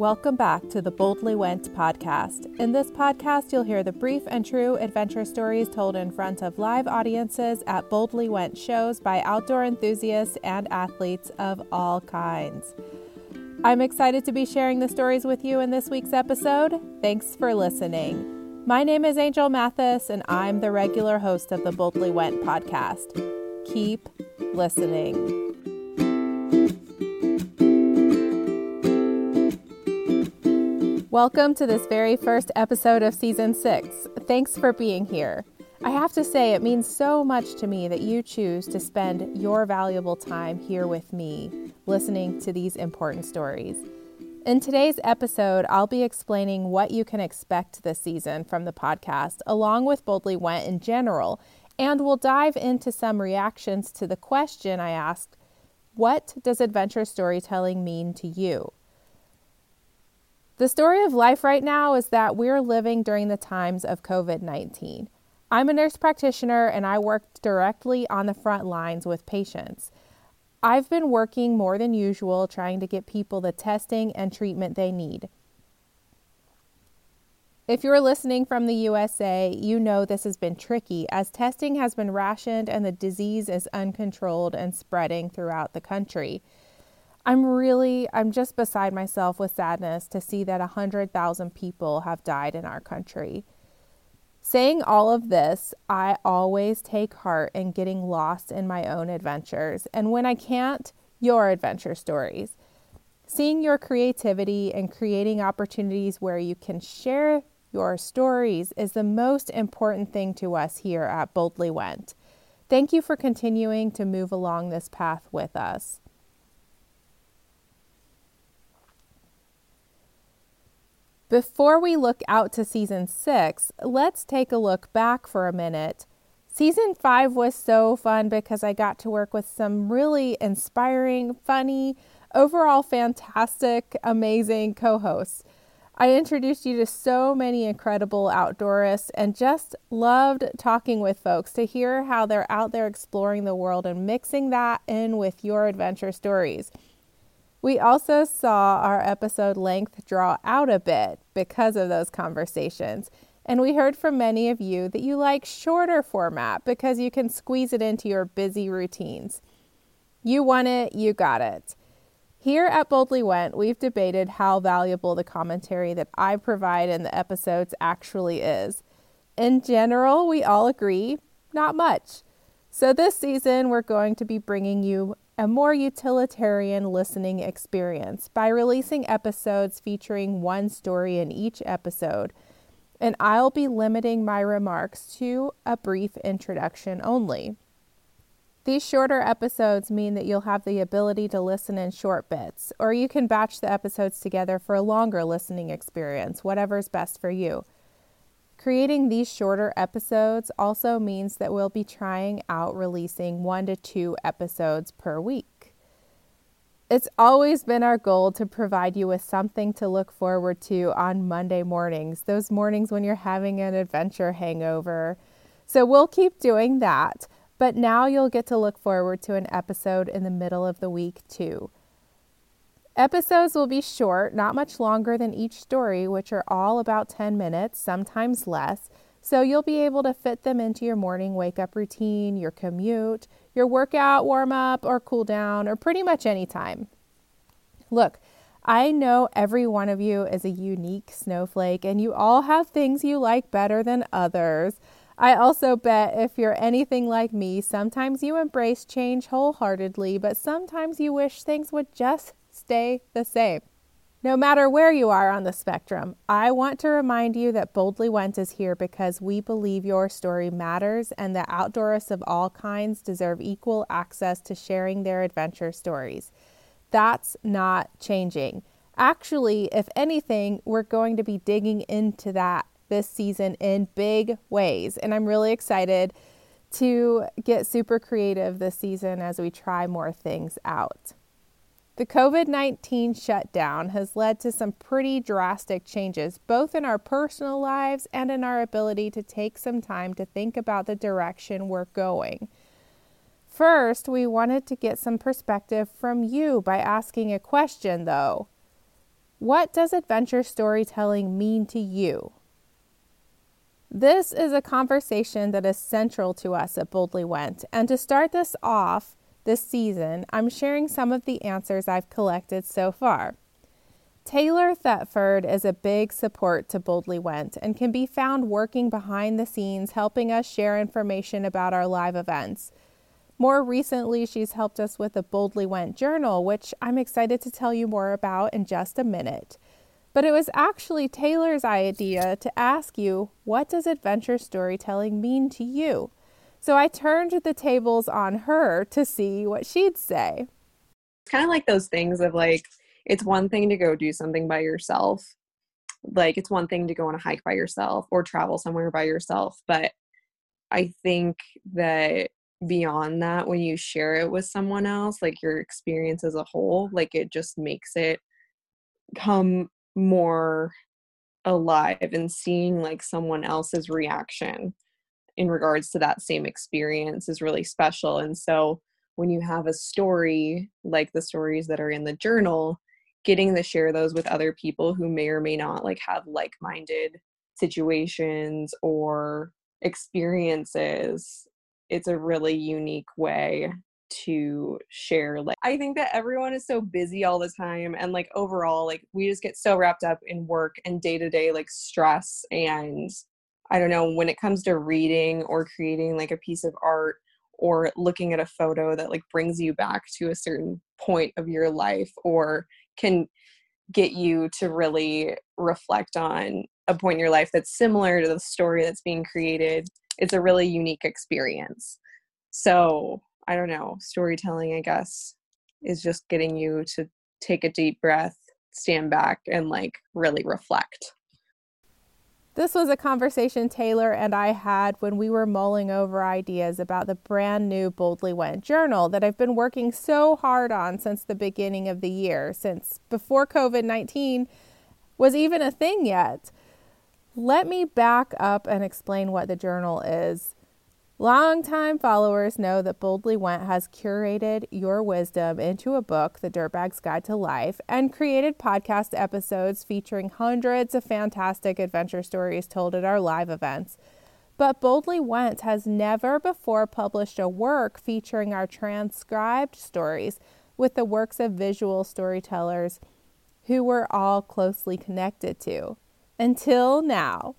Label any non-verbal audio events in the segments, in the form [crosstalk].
Welcome back to the Boldly Went podcast. In this podcast, you'll hear the brief and true adventure stories told in front of live audiences at Boldly Went shows by outdoor enthusiasts and athletes of all kinds. I'm excited to be sharing the stories with you in this week's episode. Thanks for listening. My name is Angel Mathis, and I'm the regular host of the Boldly Went podcast. Keep listening. Welcome to this very first episode of season six. Thanks for being here. I have to say, it means so much to me that you choose to spend your valuable time here with me, listening to these important stories. In today's episode, I'll be explaining what you can expect this season from the podcast, along with Boldly Went in general, and we'll dive into some reactions to the question I asked What does adventure storytelling mean to you? The story of life right now is that we're living during the times of COVID 19. I'm a nurse practitioner and I work directly on the front lines with patients. I've been working more than usual trying to get people the testing and treatment they need. If you're listening from the USA, you know this has been tricky as testing has been rationed and the disease is uncontrolled and spreading throughout the country. I'm really, I'm just beside myself with sadness to see that 100,000 people have died in our country. Saying all of this, I always take heart in getting lost in my own adventures. And when I can't, your adventure stories. Seeing your creativity and creating opportunities where you can share your stories is the most important thing to us here at Boldly Went. Thank you for continuing to move along this path with us. Before we look out to season six, let's take a look back for a minute. Season five was so fun because I got to work with some really inspiring, funny, overall fantastic, amazing co hosts. I introduced you to so many incredible outdoorists and just loved talking with folks to hear how they're out there exploring the world and mixing that in with your adventure stories. We also saw our episode length draw out a bit because of those conversations. And we heard from many of you that you like shorter format because you can squeeze it into your busy routines. You want it, you got it. Here at Boldly Went, we've debated how valuable the commentary that I provide in the episodes actually is. In general, we all agree, not much. So this season, we're going to be bringing you a more utilitarian listening experience by releasing episodes featuring one story in each episode. And I'll be limiting my remarks to a brief introduction only. These shorter episodes mean that you'll have the ability to listen in short bits, or you can batch the episodes together for a longer listening experience, whatever's best for you. Creating these shorter episodes also means that we'll be trying out releasing one to two episodes per week. It's always been our goal to provide you with something to look forward to on Monday mornings, those mornings when you're having an adventure hangover. So we'll keep doing that, but now you'll get to look forward to an episode in the middle of the week too. Episodes will be short, not much longer than each story, which are all about 10 minutes, sometimes less. So you'll be able to fit them into your morning wake up routine, your commute, your workout, warm up, or cool down, or pretty much any time. Look, I know every one of you is a unique snowflake and you all have things you like better than others. I also bet if you're anything like me, sometimes you embrace change wholeheartedly, but sometimes you wish things would just stay the same. No matter where you are on the spectrum, I want to remind you that Boldly Went is here because we believe your story matters and that outdoorists of all kinds deserve equal access to sharing their adventure stories. That's not changing. Actually, if anything, we're going to be digging into that this season in big ways. And I'm really excited to get super creative this season as we try more things out. The COVID 19 shutdown has led to some pretty drastic changes, both in our personal lives and in our ability to take some time to think about the direction we're going. First, we wanted to get some perspective from you by asking a question, though What does adventure storytelling mean to you? This is a conversation that is central to us at Boldly Went. And to start this off this season, I'm sharing some of the answers I've collected so far. Taylor Thetford is a big support to Boldly Went and can be found working behind the scenes helping us share information about our live events. More recently, she's helped us with the Boldly Went journal, which I'm excited to tell you more about in just a minute. But it was actually Taylor's idea to ask you, what does adventure storytelling mean to you? So I turned the tables on her to see what she'd say. It's kind of like those things of like, it's one thing to go do something by yourself. Like, it's one thing to go on a hike by yourself or travel somewhere by yourself. But I think that beyond that, when you share it with someone else, like your experience as a whole, like it just makes it come more alive and seeing like someone else's reaction in regards to that same experience is really special. And so when you have a story like the stories that are in the journal getting to share those with other people who may or may not like have like-minded situations or experiences it's a really unique way to share like i think that everyone is so busy all the time and like overall like we just get so wrapped up in work and day-to-day like stress and i don't know when it comes to reading or creating like a piece of art or looking at a photo that like brings you back to a certain point of your life or can get you to really reflect on a point in your life that's similar to the story that's being created it's a really unique experience so I don't know, storytelling, I guess, is just getting you to take a deep breath, stand back, and like really reflect. This was a conversation Taylor and I had when we were mulling over ideas about the brand new Boldly Went journal that I've been working so hard on since the beginning of the year, since before COVID 19 was even a thing yet. Let me back up and explain what the journal is. Longtime followers know that Boldly Went has curated your wisdom into a book, The Dirtbag's Guide to Life, and created podcast episodes featuring hundreds of fantastic adventure stories told at our live events. But Boldly Went has never before published a work featuring our transcribed stories with the works of visual storytellers who we're all closely connected to. Until now.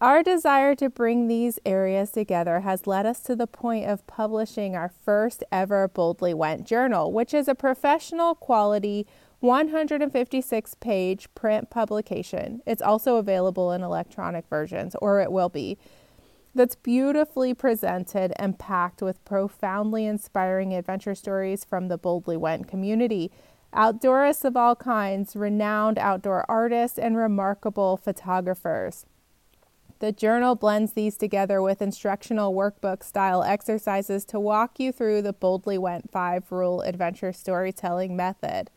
Our desire to bring these areas together has led us to the point of publishing our first ever Boldly Went journal, which is a professional quality 156 page print publication. It's also available in electronic versions, or it will be. That's beautifully presented and packed with profoundly inspiring adventure stories from the Boldly Went community. Outdoorists of all kinds, renowned outdoor artists, and remarkable photographers. The journal blends these together with instructional workbook style exercises to walk you through the Boldly Went 5 rule adventure storytelling method.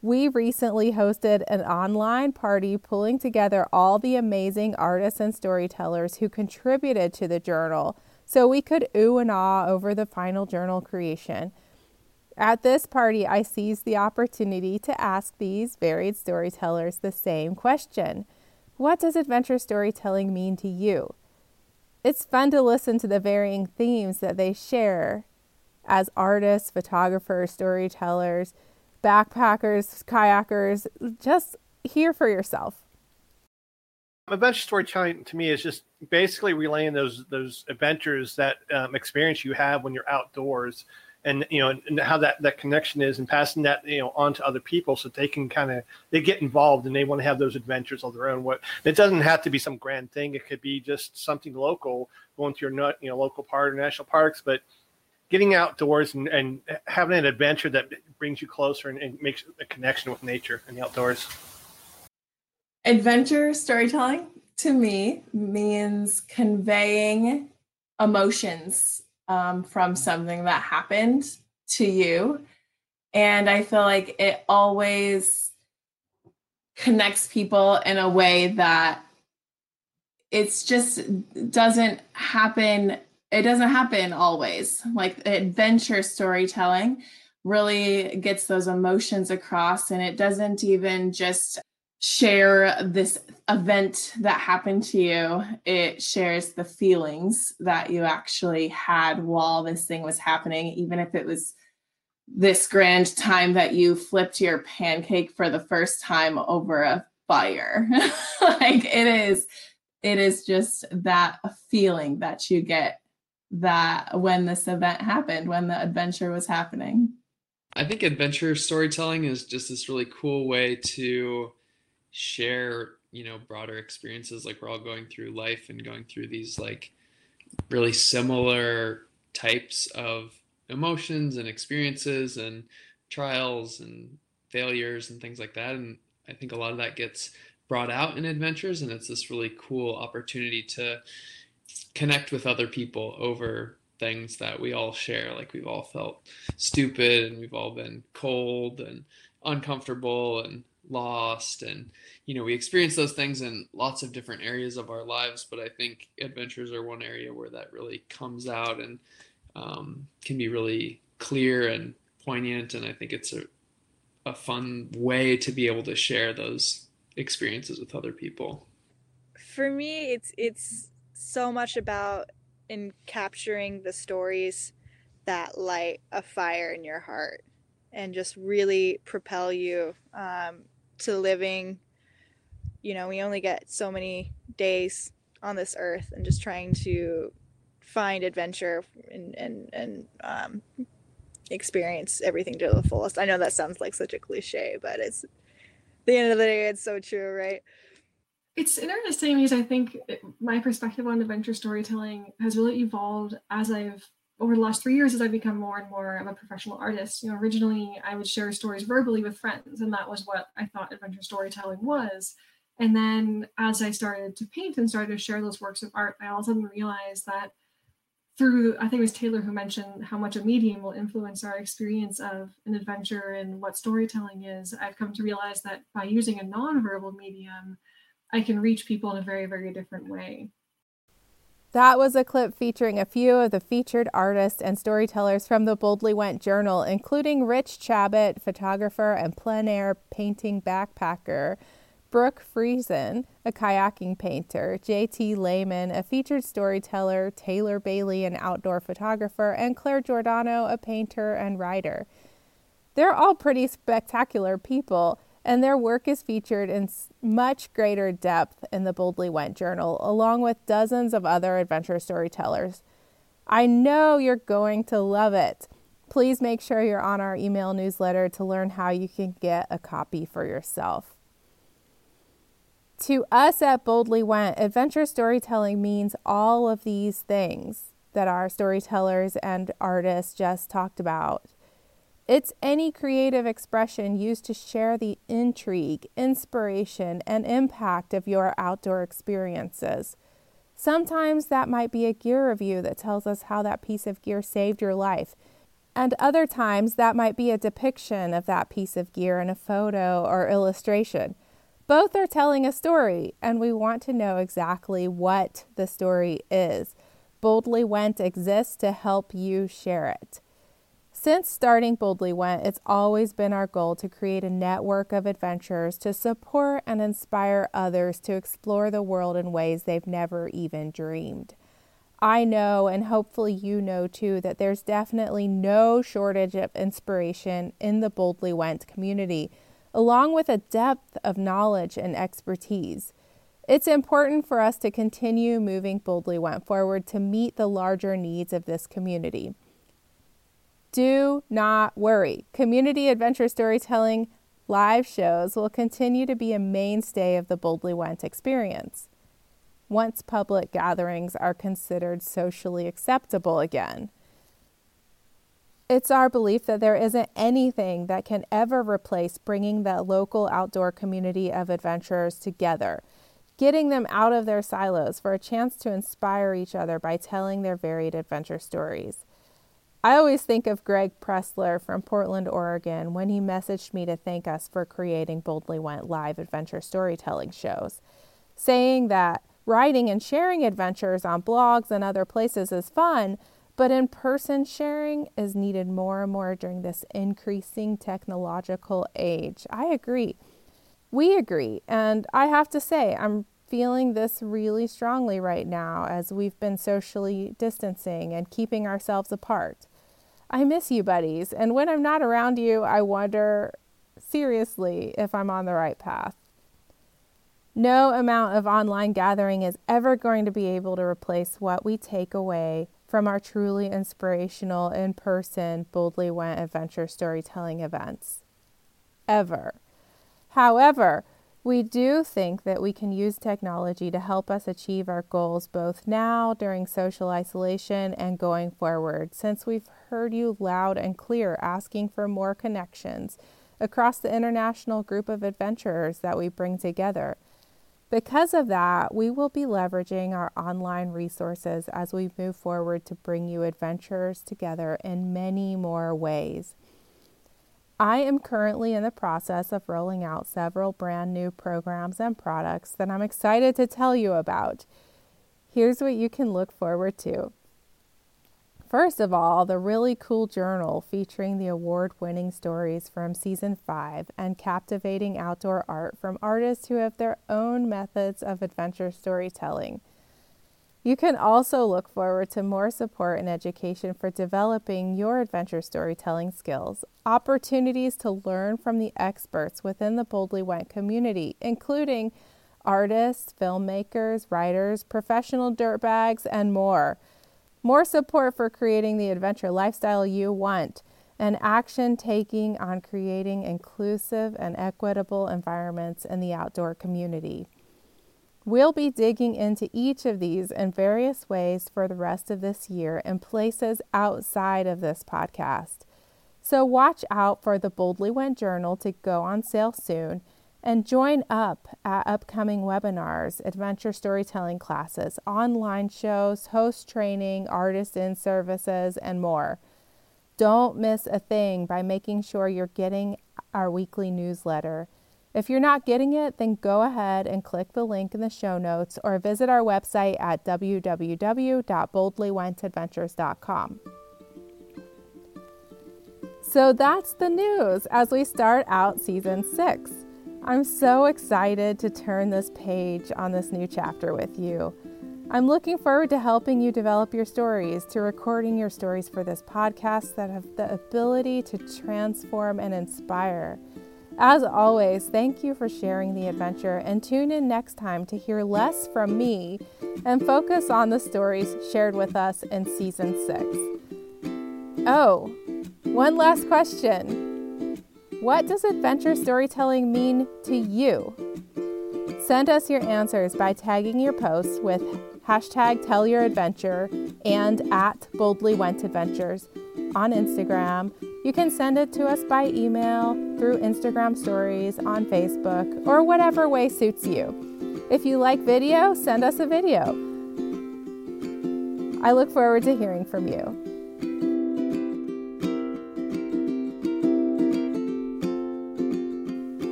We recently hosted an online party pulling together all the amazing artists and storytellers who contributed to the journal so we could ooh and ah over the final journal creation. At this party, I seized the opportunity to ask these varied storytellers the same question. What does adventure storytelling mean to you? It's fun to listen to the varying themes that they share as artists, photographers, storytellers, backpackers, kayakers. Just hear for yourself. Adventure storytelling to me is just basically relaying those those adventures, that um, experience you have when you're outdoors, and you know and how that that connection is and passing that you know on to other people so they can kind of they get involved and they want to have those adventures of their own. What it doesn't have to be some grand thing. It could be just something local going to your you know local park or national parks but getting outdoors and, and having an adventure that brings you closer and, and makes a connection with nature and the outdoors. Adventure storytelling to me means conveying emotions um, from something that happened to you. And I feel like it always connects people in a way that it's just doesn't happen. It doesn't happen always. Like adventure storytelling really gets those emotions across and it doesn't even just share this event that happened to you. It shares the feelings that you actually had while this thing was happening even if it was this grand time that you flipped your pancake for the first time over a fire. [laughs] Like it is it is just that feeling that you get that when this event happened when the adventure was happening. I think adventure storytelling is just this really cool way to share, you know, broader experiences. Like we're all going through life and going through these like really similar types of emotions and experiences and trials and failures and things like that. And I think a lot of that gets brought out in adventures, and it's this really cool opportunity to connect with other people over things that we all share. Like we've all felt stupid and we've all been cold and uncomfortable and lost and you know we experience those things in lots of different areas of our lives but i think adventures are one area where that really comes out and um, can be really clear and poignant and i think it's a, a fun way to be able to share those experiences with other people. For me it's it's so much about in capturing the stories that light a fire in your heart and just really propel you um, to living you know we only get so many days on this earth and just trying to find adventure and and, and um, experience everything to the fullest. I know that sounds like such a cliche but it's the end of the day it's so true right? It's interesting because I think my perspective on adventure storytelling has really evolved as I've over the last three years as I've become more and more of a professional artist. You know, originally I would share stories verbally with friends, and that was what I thought adventure storytelling was. And then as I started to paint and started to share those works of art, I all of a sudden realized that through I think it was Taylor who mentioned how much a medium will influence our experience of an adventure and what storytelling is. I've come to realize that by using a nonverbal medium, I can reach people in a very, very different way. That was a clip featuring a few of the featured artists and storytellers from the Boldly Went Journal, including Rich Chabot, photographer and plein air painting backpacker, Brooke Friesen, a kayaking painter, JT Lehman, a featured storyteller, Taylor Bailey, an outdoor photographer, and Claire Giordano, a painter and writer. They're all pretty spectacular people, and their work is featured in much greater depth in the Boldly Went journal, along with dozens of other adventure storytellers. I know you're going to love it. Please make sure you're on our email newsletter to learn how you can get a copy for yourself. To us at Boldly Went, adventure storytelling means all of these things that our storytellers and artists just talked about. It's any creative expression used to share the intrigue, inspiration, and impact of your outdoor experiences. Sometimes that might be a gear review that tells us how that piece of gear saved your life. And other times that might be a depiction of that piece of gear in a photo or illustration. Both are telling a story, and we want to know exactly what the story is. Boldly Went exists to help you share it. Since starting Boldly Went, it's always been our goal to create a network of adventurers to support and inspire others to explore the world in ways they've never even dreamed. I know, and hopefully you know too, that there's definitely no shortage of inspiration in the Boldly Went community, along with a depth of knowledge and expertise. It's important for us to continue moving Boldly Went forward to meet the larger needs of this community. Do not worry. Community adventure storytelling live shows will continue to be a mainstay of the Boldly Went experience once public gatherings are considered socially acceptable again. It's our belief that there isn't anything that can ever replace bringing the local outdoor community of adventurers together, getting them out of their silos for a chance to inspire each other by telling their varied adventure stories. I always think of Greg Pressler from Portland, Oregon, when he messaged me to thank us for creating Boldly Went live adventure storytelling shows, saying that writing and sharing adventures on blogs and other places is fun, but in person sharing is needed more and more during this increasing technological age. I agree. We agree. And I have to say, I'm feeling this really strongly right now as we've been socially distancing and keeping ourselves apart. I miss you, buddies. And when I'm not around you, I wonder seriously if I'm on the right path. No amount of online gathering is ever going to be able to replace what we take away from our truly inspirational in person Boldly Went adventure storytelling events. Ever. However, we do think that we can use technology to help us achieve our goals both now during social isolation and going forward, since we've heard you loud and clear asking for more connections across the international group of adventurers that we bring together. Because of that, we will be leveraging our online resources as we move forward to bring you adventurers together in many more ways. I am currently in the process of rolling out several brand new programs and products that I'm excited to tell you about. Here's what you can look forward to. First of all, the really cool journal featuring the award winning stories from season five and captivating outdoor art from artists who have their own methods of adventure storytelling. You can also look forward to more support and education for developing your adventure storytelling skills, opportunities to learn from the experts within the Boldly Went community, including artists, filmmakers, writers, professional dirtbags, and more more support for creating the adventure lifestyle you want, and action taking on creating inclusive and equitable environments in the outdoor community. We'll be digging into each of these in various ways for the rest of this year in places outside of this podcast. So watch out for the Boldly Went Journal to go on sale soon and join up at upcoming webinars, adventure storytelling classes, online shows, host training, artist in services, and more. Don't miss a thing by making sure you're getting our weekly newsletter. If you're not getting it, then go ahead and click the link in the show notes or visit our website at www.boldlywentadventures.com. So that's the news as we start out season six. I'm so excited to turn this page on this new chapter with you. I'm looking forward to helping you develop your stories, to recording your stories for this podcast that have the ability to transform and inspire. As always, thank you for sharing the adventure and tune in next time to hear less from me and focus on the stories shared with us in season six. Oh, one last question. What does adventure storytelling mean to you? Send us your answers by tagging your posts with hashtag tell your adventure and at boldly went adventures on Instagram. You can send it to us by email, through Instagram stories, on Facebook, or whatever way suits you. If you like video, send us a video. I look forward to hearing from you.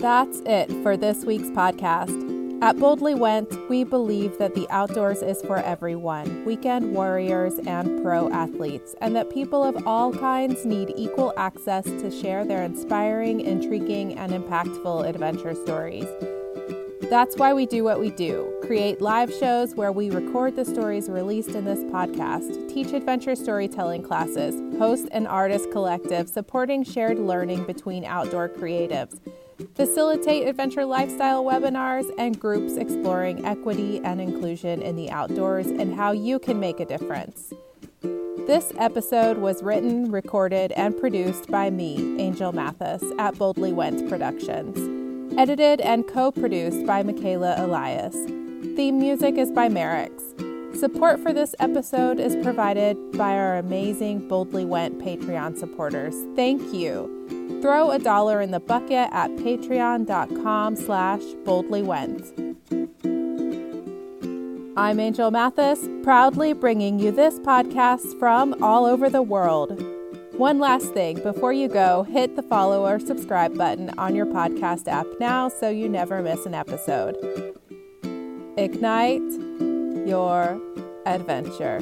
That's it for this week's podcast. At Boldly Went, we believe that the outdoors is for everyone weekend warriors and pro athletes, and that people of all kinds need equal access to share their inspiring, intriguing, and impactful adventure stories. That's why we do what we do create live shows where we record the stories released in this podcast, teach adventure storytelling classes, host an artist collective supporting shared learning between outdoor creatives facilitate adventure lifestyle webinars and groups exploring equity and inclusion in the outdoors and how you can make a difference. This episode was written, recorded, and produced by me, Angel Mathis, at Boldly Went Productions. Edited and co produced by Michaela Elias. Theme music is by Merrick's. Support for this episode is provided by our amazing Boldly Went Patreon supporters. Thank you. Throw a dollar in the bucket at patreon.com slash boldlywent. I'm Angel Mathis, proudly bringing you this podcast from all over the world. One last thing before you go, hit the follow or subscribe button on your podcast app now so you never miss an episode. Ignite your adventure.